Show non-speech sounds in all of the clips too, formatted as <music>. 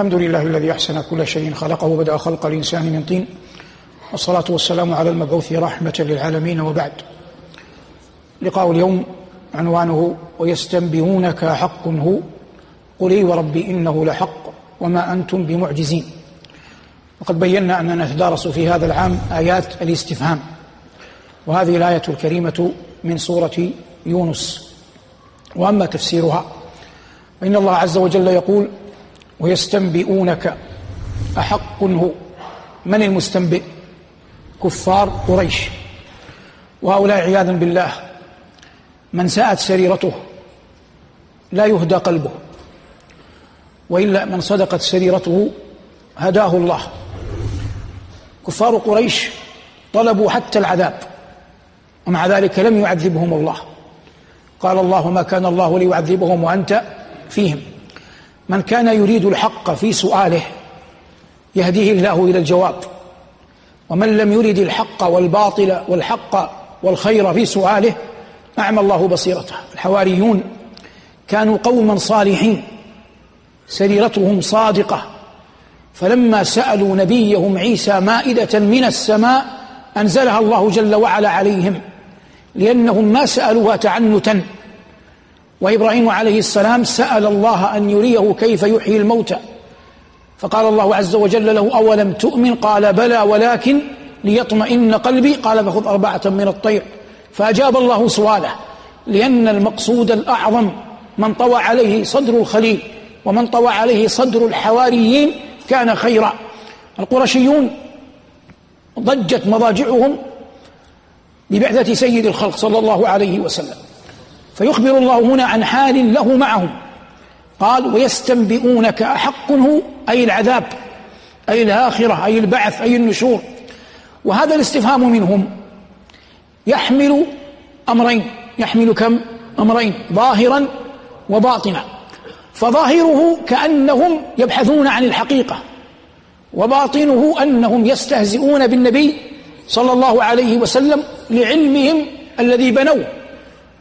الحمد لله الذي أحسن كل شيء خلقه وبدأ خلق الإنسان من طين. والصلاة والسلام على المبعوث رحمة للعالمين وبعد. لقاء اليوم عنوانه ويستنبئونك حق هو. قل إي وربي إنه لحق وما أنتم بمعجزين. وقد بينا أننا نتدارس في هذا العام آيات الاستفهام. وهذه الآية الكريمة من سورة يونس. وأما تفسيرها فإن الله عز وجل يقول ويستنبئونك. أحق هو. من المستنبئ؟ كفار قريش. وهؤلاء عياذا بالله من ساءت سريرته لا يهدى قلبه وإلا من صدقت سريرته هداه الله. كفار قريش طلبوا حتى العذاب ومع ذلك لم يعذبهم الله. قال الله ما كان الله ليعذبهم وأنت فيهم. من كان يريد الحق في سؤاله يهديه الله إلى الجواب. ومن لم يرد الحق والباطل والحق والخير في سؤاله اعمى الله بصيرته. الحواريون كانوا قوما صالحين سريرتهم صادقة فلما سألوا نبيهم عيسى مائدة من السماء أنزلها الله جل وعلا عليهم لأنهم ما سألوها تعنتا. وإبراهيم عليه السلام سأل الله أن يريه كيف يحيي الموتى. فقال الله عز وجل له أولم تؤمن؟ قال بلى ولكن ليطمئن قلبي. قال فخذ أربعة من الطير. فأجاب الله سؤاله لأن المقصود الأعظم من طوى عليه صدر الخليل ومن طوى عليه صدر الحواريين كان خيرا. القرشيون ضجت مضاجعهم ببعثة سيد الخلق صلى الله عليه وسلم. فيخبر الله هنا عن حال له معهم. قال ويستنبئونك أحق هو أي العذاب أي الآخرة أي البعث أي النشور. وهذا الاستفهام منهم. يحمل أمرين. يحمل كم؟ أمرين ظاهرا وباطنا. فظاهره كأنهم يبحثون عن الحقيقة وباطنه أنهم يستهزئون بالنبي صلى الله عليه وسلم لعلمهم الذي بنوه.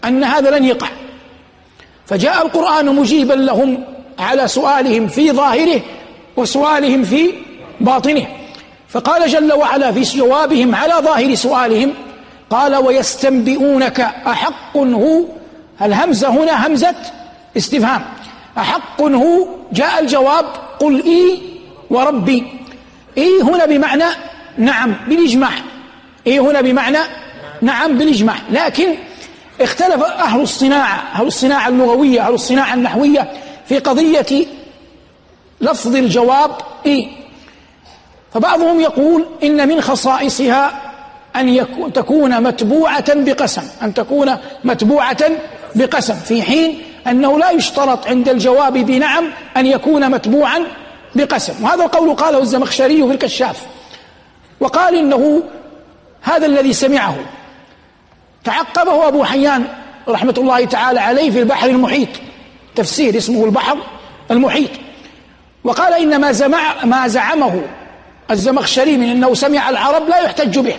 أن هذا لن يقع. فجاء القرآن مجيبا لهم على سؤالهم في ظاهره وسؤالهم في باطنه. فقال جل وعلا في جوابهم على ظاهر سؤالهم قال ويستنبئونك أحق هو الهمزة هنا همزة استفهام. أحق هو جاء الجواب قل إي وربي. إي هنا بمعنى نعم بالإجماع. إي هنا بمعنى نعم بالإجماع. لكن اختلف أهل الصناعة أهل الصناعة اللغوية أهل الصناعة النحوية في قضية لفظ الجواب إي فبعضهم يقول إن من خصائصها أن يكون تكون متبوعة بقسم أن تكون متبوعة بقسم في حين أنه لا يشترط عند الجواب بنعم أن يكون متبوعا بقسم. وهذا القول قاله الزمخشري في الكشاف وقال إنه هذا الذي سمعه تعقبه أبو حيان رحمة الله تعالى عليه في البحر المحيط. تفسير اسمه البحر المحيط. وقال إن ما, زمع ما زعمه الزمخشري من أنه سمع العرب لا يحتج به.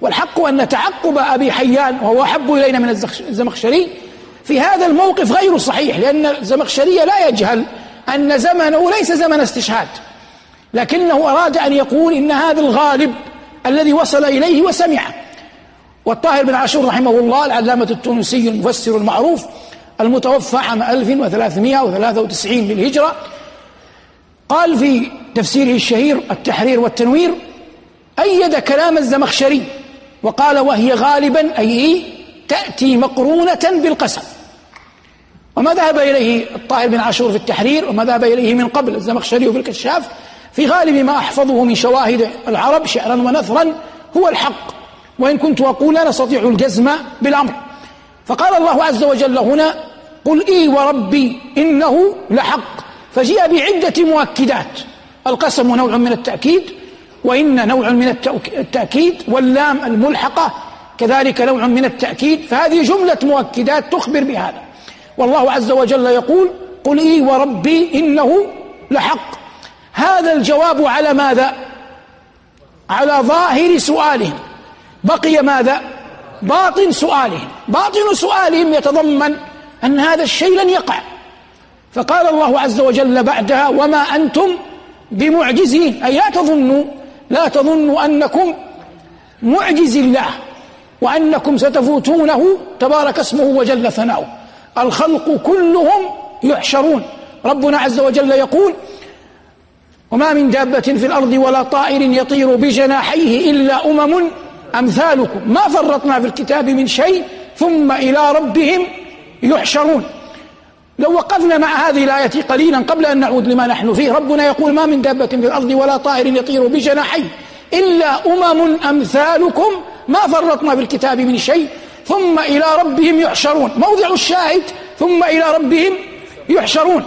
والحق أن تعقب أبي حيان وهو أحب إلينا من الزمخشري في هذا الموقف غير صحيح لأن الزمخشري لا يجهل أن زمنه ليس زمن استشهاد. لكنه أراد أن يقول إن هذا الغالب الذي وصل إليه وسمعه. والطاهر بن عاشور رحمه الله العلامة التونسي المفسر المعروف المتوفى عام 1393 للهجرة. قال في تفسيره الشهير التحرير والتنوير أيد كلام الزمخشري وقال وهي غالبا أي تأتي مقرونة بالقسم. وما ذهب إليه الطاهر بن عاشور في التحرير وما ذهب إليه من قبل الزمخشري في الكشاف في غالب ما أحفظه من شواهد العرب شعرا ونثرا هو الحق. وإن كنت أقول لا نستطيع الجزم بالأمر. فقال الله عز وجل هنا قل إي وربي إنه لحق. فجيء بعدة مؤكدات. القسم نوع من التأكيد وإن نوع من التأكيد واللام الملحقة كذلك نوع من التأكيد. فهذه جملة مؤكدات تخبر بهذا. والله عز وجل يقول قل إي وربي إنه لحق. هذا الجواب على ماذا؟ على ظاهر سؤالهم بقي ماذا؟ باطن سؤالهم. باطن سؤالهم يتضمن أن هذا الشيء لن يقع. فقال الله عز وجل بعدها وما أنتم بمعجزين. أي لا تظنوا لا تظنوا أنكم معجز الله وأنكم ستفوتونه تبارك اسمه وجل ثناؤه. الخلق كلهم يحشرون. ربنا عز وجل يقول وما من دابة في الأرض ولا طائر يطير بجناحيه إلا أمم أمثالكم. ما فرطنا في الكتاب من شيء ثم إلى ربهم يحشرون. لو وقفنا مع هذه الآية قليلا قبل أن نعود لما نحن فيه ربنا يقول ما من دابة في الأرض ولا طائر يطير بجناحيه إلا أمم أمثالكم. ما فرطنا في الكتاب من شيء ثم إلى ربهم يحشرون. موضع الشاهد ثم إلى ربهم يحشرون.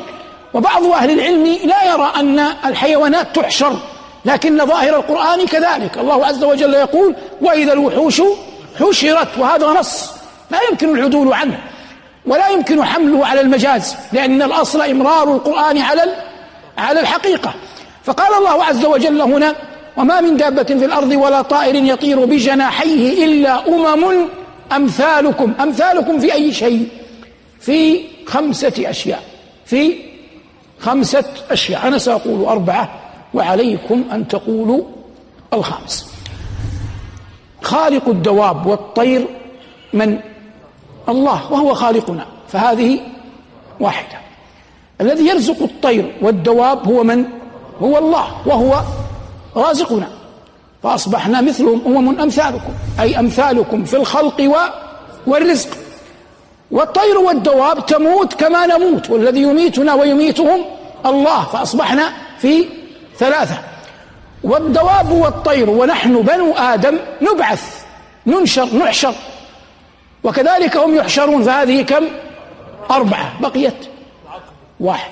وبعض أهل العلم لا يرى أن الحيوانات تحشر. لكن ظاهر القرآن كذلك. الله عز وجل يقول وإذا الوحوش حشرت وهذا نص. لا يمكن العدول عنه ولا يمكن حمله على المجاز لأن الأصل إمرار القرآن على على الحقيقة. فقال الله عز وجل هنا وما من دابة في الأرض ولا طائر يطير بجناحيه إلا أمم أمثالكم. أمثالكم في أي شيء؟ في خمسة أشياء. في خمسة أشياء. أنا سأقول أربعة. وعليكم أن تقولوا الخامس. خالق الدواب والطير من؟ الله وهو خالقنا فهذه واحدة. الذي يرزق الطير والدواب هو من؟ هو الله وهو رازقنا. فأصبحنا مثلهم أمم أمثالكم أي أمثالكم في الخلق والرزق. والطير والدواب تموت كما نموت والذي يميتنا ويميتهم الله فأصبحنا في ثلاثة. والدواب والطير ونحن بنو آدم نبعث ننشر نحشر. وكذلك هم يحشرون فهذه كم؟ أربعة. بقيت واحد.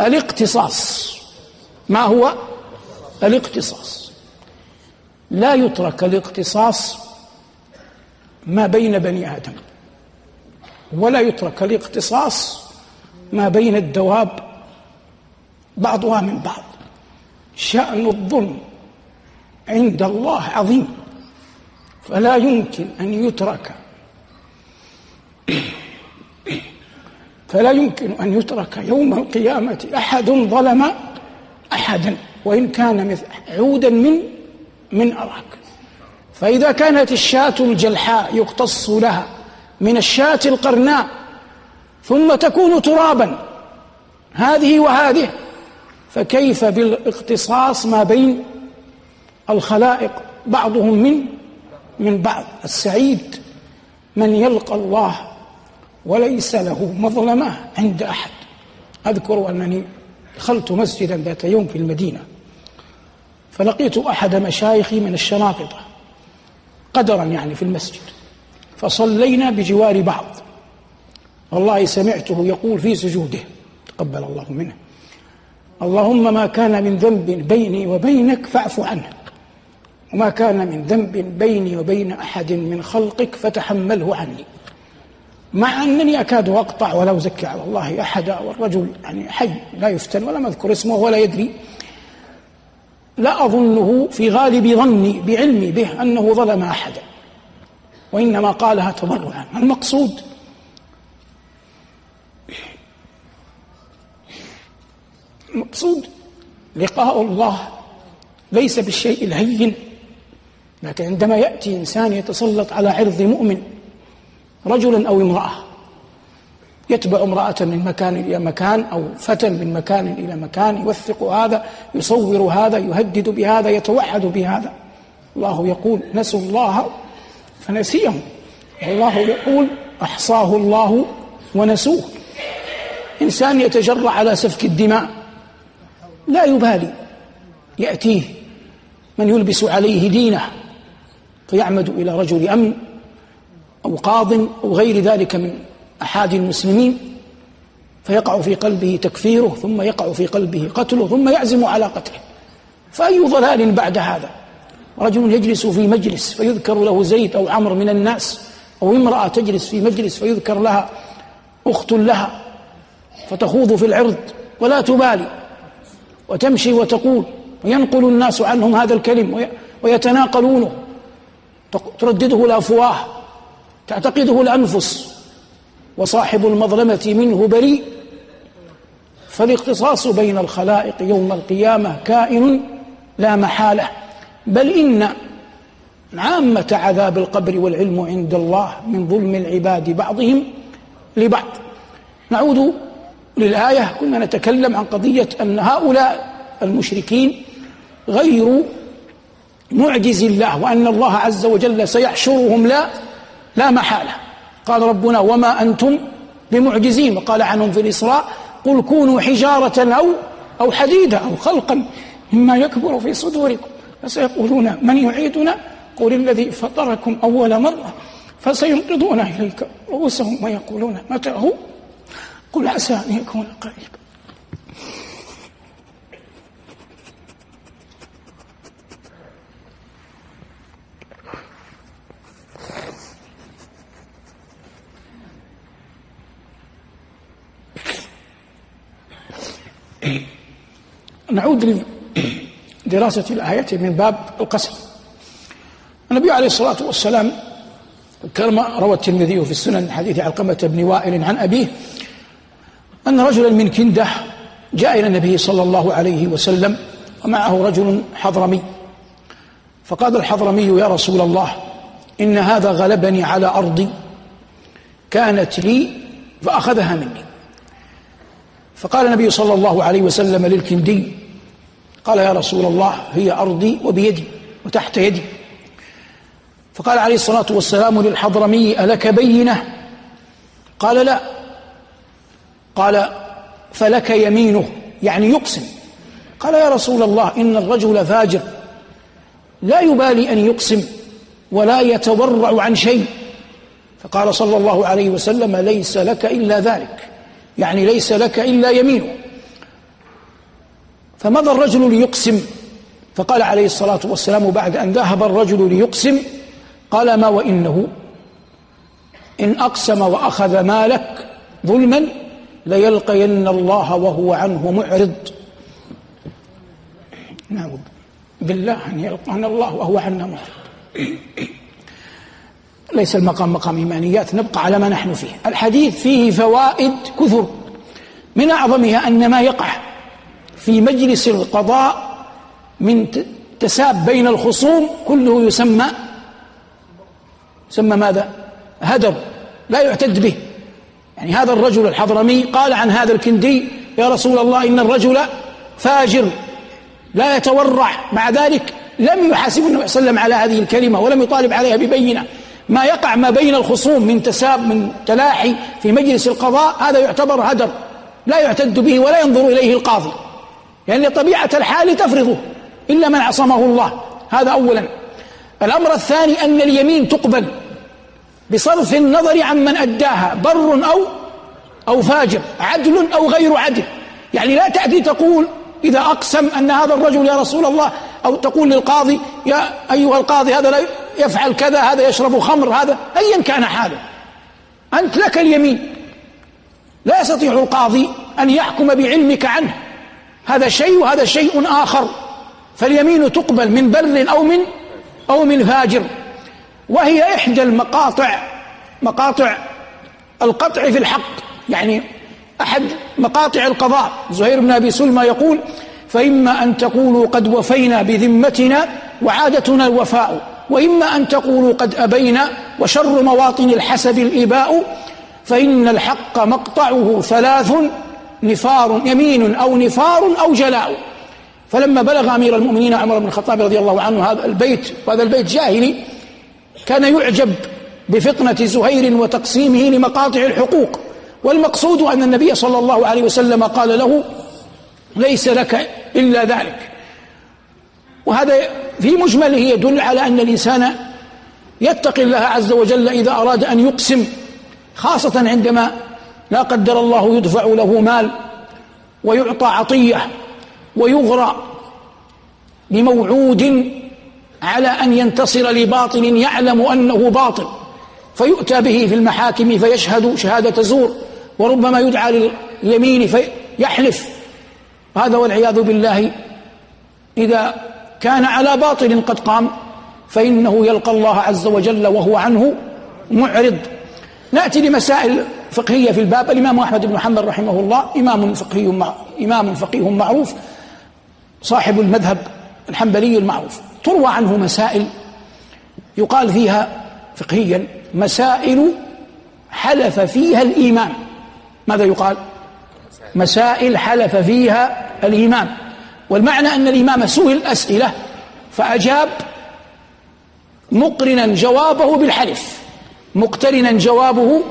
الاقتصاص. ما هو؟ الاقتصاص. لا يترك الاقتصاص ما بين بني آدم ولا يترك الاقتصاص ما بين الدواب بعضها من بعض. شأن الظلم عند الله عظيم فلا يمكن أن يترك. <clears throat> فلا يمكن أن يترك يوم القيامة أحد ظلم أحدا وإن كان مثل عودا من من أراك. فإذا كانت الشاة الجلحاء يقتص لها من الشاة القرناء ثم تكون ترابا هذه وهذه فكيف بالاقتصاص ما بين الخلائق بعضهم من من بعض؟ السعيد من يلقى الله وليس له مظلمة عند أحد. أذكر أنني دخلت مسجدا ذات يوم في المدينة فلقيت أحد مشايخي من الشناقطة قدرا يعني في المسجد فصلينا بجوار بعض. والله سمعته يقول في سجوده تقبل الله منه. اللهم ما كان من ذنب بيني وبينك فاعف عنه. وما كان من ذنب بيني وبين أحد من خلقك فتحمله عني. مع أنني أكاد أقطع ولا ازكي على الله احدا والرجل يعني حي لا يفتن ولم اذكر اسمه ولا يدري. لا أظنه في غالب ظني بعلمي به أنه ظلم أحدا. وإنما قالها تضرعا. المقصود؟ المقصود لقاء الله ليس بالشيء الهين لكن عندما يأتي إنسان يتسلط على عرض مؤمن رجلا أو امرأة يتبع امرأة من مكان إلى مكان أو فتى من مكان إلى مكان يوثق هذا يصور هذا يهدد بهذا يتوعد بهذا. الله يقول نسوا الله فنسيهم. والله يقول أحصاه الله ونسوه. إنسان يتجرع على سفك الدماء. لا يبالي. يأتيه من يلبس عليه دينه فيعمد إلى رجل أمن أو قاض أو غير ذلك من أحد المسلمين فيقع في قلبه تكفيره ثم يقع في قلبه قتله ثم يعزم على قتله. فأي ضلال بعد هذا؟ رجل يجلس في مجلس فيذكر له زيد أو عمرو من الناس أو امرأة تجلس في مجلس فيذكر لها أخت لها فتخوض في العرض ولا تبالي. وتمشي وتقول وينقل الناس عنهم هذا الكلم ويتناقلونه. تردده الأفواه تعتقده الأنفس. وصاحب المظلمة منه بريء. فالاختصاص بين الخلائق يوم القيامة كائن لا محالة. بل إن عامة عذاب القبر والعلم عند الله من ظلم العباد بعضهم لبعض. نعود للآية كنا نتكلم عن قضية أن هؤلاء المشركين غير معجز الله وأن الله عز وجل سيحشرهم لا لا محالة. قال ربنا وما أنتم بمعجزين. وقال عنهم في الإسراء قل كونوا حجارة أو أو حديدا أو خلقا مما يكبر في صدوركم. فسيقولون من يعيدنا؟ قل الذي فطركم أول مرة فسينقضون إليك رؤوسهم ويقولون متى هو؟ قل عسى أن يكون قريبا. نعود لدراسة الآية من باب القسم. النبي عليه الصلاة والسلام كما روى الترمذي في السنن حديث علقمة بن وائل عن أبيه أن رجلا من كندة جاء إلى النبي صلى الله عليه وسلم ومعه رجل حضرمي. فقال الحضرمي يا رسول الله إن هذا غلبني على أرضي. كانت لي فأخذها مني. فقال النبي صلى الله عليه وسلم للكندي قال يا رسول الله هي أرضي وبيدي وتحت يدي. فقال عليه الصلاة والسلام للحضرمي ألك بينة؟ قال لا. قال فلك يمينه يعني يقسم. قال يا رسول الله إن الرجل فاجر. لا يبالي أن يقسم ولا يتورع عن شيء. فقال صلى الله عليه وسلم ليس لك إلا ذلك. يعني ليس لك إلا يمينه. فمضى الرجل ليقسم. فقال عليه الصلاة والسلام بعد أن ذهب الرجل ليقسم قال ما وإنه؟ إن أقسم وأخذ مالك ظلما ليلقين الله وهو عنه معرض. نعوذ بالله أن يلقانا الله وهو عنا معرض. ليس المقام مقام إيمانيات نبقى على ما نحن فيه. الحديث فيه فوائد كثر. من أعظمها أن ما يقع في مجلس القضاء من تساب بين الخصوم كله يسمى يسمى ماذا؟ هدر. لا يعتد به. يعني هذا الرجل الحضرمي قال عن هذا الكندي يا رسول الله إن الرجل فاجر لا يتورع مع ذلك لم يحاسب النبي صلى الله عليه وسلم على هذه الكلمة ولم يطالب عليها ببينة. ما يقع ما بين الخصوم من تساب من تلاحي في مجلس القضاء هذا يعتبر هدر لا يعتد به ولا ينظر إليه القاضي. لأن يعني طبيعة الحال تفرضه إلا من عصمه الله. هذا أولا. الأمر الثاني أن اليمين تقبل. بصرف النظر عمن أداها بر أو أو فاجر عدل أو غير عدل. يعني لا تأتي تقول إذا أقسم أن هذا الرجل يا رسول الله أو تقول للقاضي يا أيها القاضي هذا لا يفعل كذا هذا يشرب خمر هذا أيا كان حاله. أنت لك اليمين. لا يستطيع القاضي أن يحكم بعلمك عنه. هذا شيء وهذا شيء آخر. فاليمين تقبل من بر أو من أو من فاجر. وهي إحدى المقاطع مقاطع القطع في الحق. يعني أحد مقاطع القضاء. زهير بن أبي سلمى يقول فإما أن تقولوا قد وفينا بذمتنا وعادتنا الوفاء وإما أن تقولوا قد أبينا وشر مواطن الحسب الإباء فإن الحق مقطعه ثلاث نفار يمين أو نفار أو جلاء. فلما بلغ أمير المؤمنين عمر بن الخطاب رضي الله عنه هذا البيت وهذا البيت جاهلي كان يعجب بفطنة زهير وتقسيمه لمقاطع الحقوق. والمقصود أن النبي صلى الله عليه وسلم قال له ليس لك إلا ذلك. وهذا في مجمله يدل على أن الإنسان يتقي الله عز وجل إذا أراد أن يقسم خاصة عندما لا قدر الله يدفع له مال ويعطى عطية ويغرى بموعود على أن ينتصر لباطل يعلم أنه باطل فيؤتى به في المحاكم فيشهد شهادة زور وربما يدعى لليمين فيحلف. هذا والعياذ بالله إذا كان على باطل قد قام فإنه يلقى الله عز وجل وهو عنه معرض. نأتي لمسائل فقهية في الباب. الإمام أحمد بن حنبل رحمه الله إمام فقهي إمام فقيه معروف صاحب المذهب الحنبلي المعروف. تروى عنه مسائل يقال فيها فقهيا مسائل حلف فيها الإمام ماذا يقال؟ مسائل حلف فيها الإمام والمعنى أن الإمام سئل أسئلة فأجاب مقرنا جوابه بالحلف مقترنا جوابه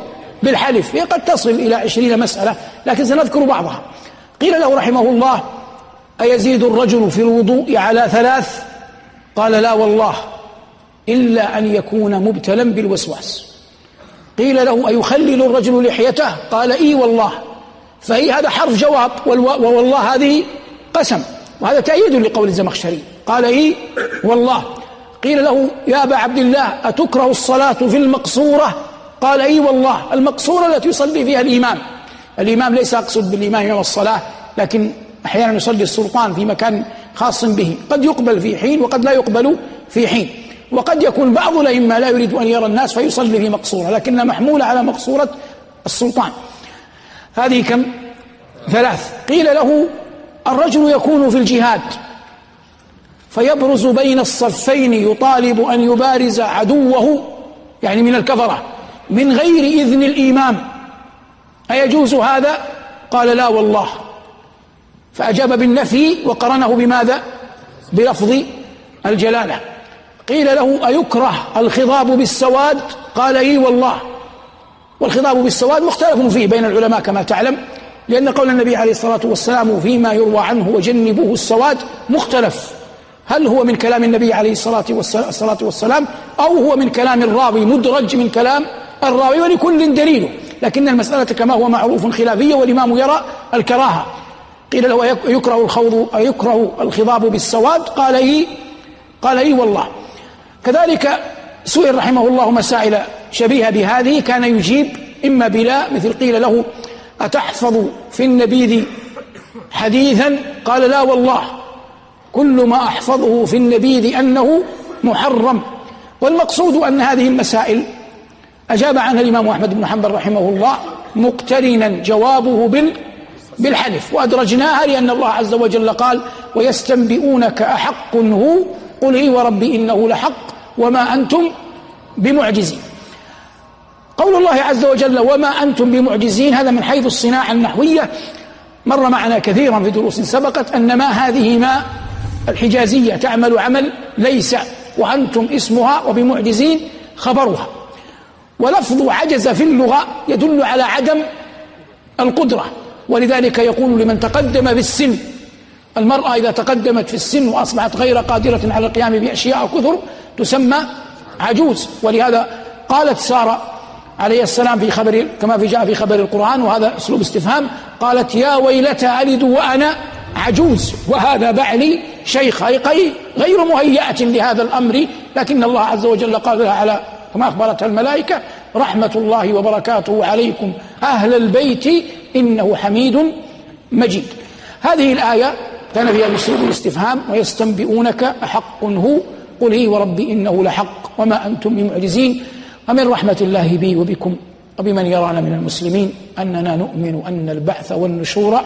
بالحلف. هي قد تصل إلى عشرين مسألة لكن سنذكر بعضها. قيل له رحمه الله أيزيد الرجل في الوضوء على ثلاث؟ قال لا والله إلا أن يكون مبتلا بالوسواس. قيل له أيخلل الرجل لحيته؟ قال إي والله. فهي هذا حرف جواب والله هذه قسم. وهذا تأييد لقول الزمخشري. قال إي والله. قيل له يا أبا عبد الله أتكره الصلاة في المقصورة؟ قال إي والله. المقصورة التي يصلي فيها الإمام. الإمام ليس أقصد بالإمام يوم الصلاة لكن أحيانا يصلي السلطان في مكان خاص به. قد يقبل في حين وقد لا يقبل في حين. وقد يكون بعض الأئمة لا يريد أن يرى الناس فيصلي في مقصورة لكنها محمولة على مقصورة السلطان. هذه كم؟ ثلاث. قيل له الرجل يكون في الجهاد فيبرز بين الصفين يطالب أن يبارز عدوه يعني من الكفرة من غير إذن الإمام. أيجوز هذا؟ قال لا والله. فأجاب بالنفي وقرنه بماذا؟ بلفظ الجلالة. قيل له أيكره الخضاب بالسواد؟ قال إي والله. والخضاب بالسواد مختلف فيه بين العلماء كما تعلم لأن قول النبي عليه الصلاة والسلام فيما يروى عنه وجنبوه السواد مختلف. هل هو من كلام النبي عليه الصلاة والسلام أو هو من كلام الراوي مدرج من كلام الراوي؟ ولكل دليله لكن المسألة كما هو معروف خلافية والإمام يرى الكراهة. قيل له يكره الخوض يكره الخضاب بالسواد؟ قال إي قال إي والله. كذلك سئل رحمه الله مسائل شبيهة بهذه. كان يجيب إما بلا مثل قيل له أتحفظ في النبيذ حديثا؟ قال لا والله. كل ما أحفظه في النبيذ أنه محرم. والمقصود أن هذه المسائل أجاب عنها الإمام أحمد بن حنبل رحمه الله مقترنا. جوابه بال بالحلف. وأدرجناها لأن الله عز وجل قال ويستنبئونك أحق هو. قل إي وربي إنه لحق وما أنتم بمعجزين. قول الله عز وجل وما أنتم بمعجزين. هذا من حيث الصناعة النحوية. مر معنا كثيرا في دروس سبقت أن ما هذه ما الحجازية تعمل عمل ليس وأنتم اسمها وبمعجزين خبرها. ولفظ عجز في اللغة يدل على عدم القدرة. ولذلك يقول لمن تقدم في السن المرأة إذا تقدمت في السن وأصبحت غير قادرة على القيام بأشياء كثر تسمى عجوز. ولهذا قالت سارة عليه السلام في خبر كما في جاء في خبر القرآن وهذا أسلوب استفهام قالت يا ويلتى ألد وأنا عجوز وهذا بعلي شيخ أي غير مهيئة لهذا الأمر. لكن الله عز وجل قال لها على كما أخبرتها الملائكة رحمة الله وبركاته عليكم أهل البيت إنه حميد مجيد. هذه الآية كان فيها أسلوب الاستفهام ويستنبئونك أحق هو. قل هي وربي إنه لحق وما أنتم بمعجزين. ومن رحمة الله بي وبكم وبمن يرانا من المسلمين أننا نؤمن أن البعث والنشور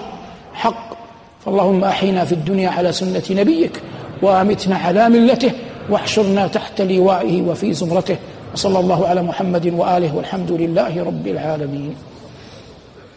حق. فاللهم أحينا في الدنيا على سنة نبيك وأمتنا على ملته واحشرنا تحت لوائه وفي زمرته. وصلى الله على محمد وآله والحمد لله رب العالمين.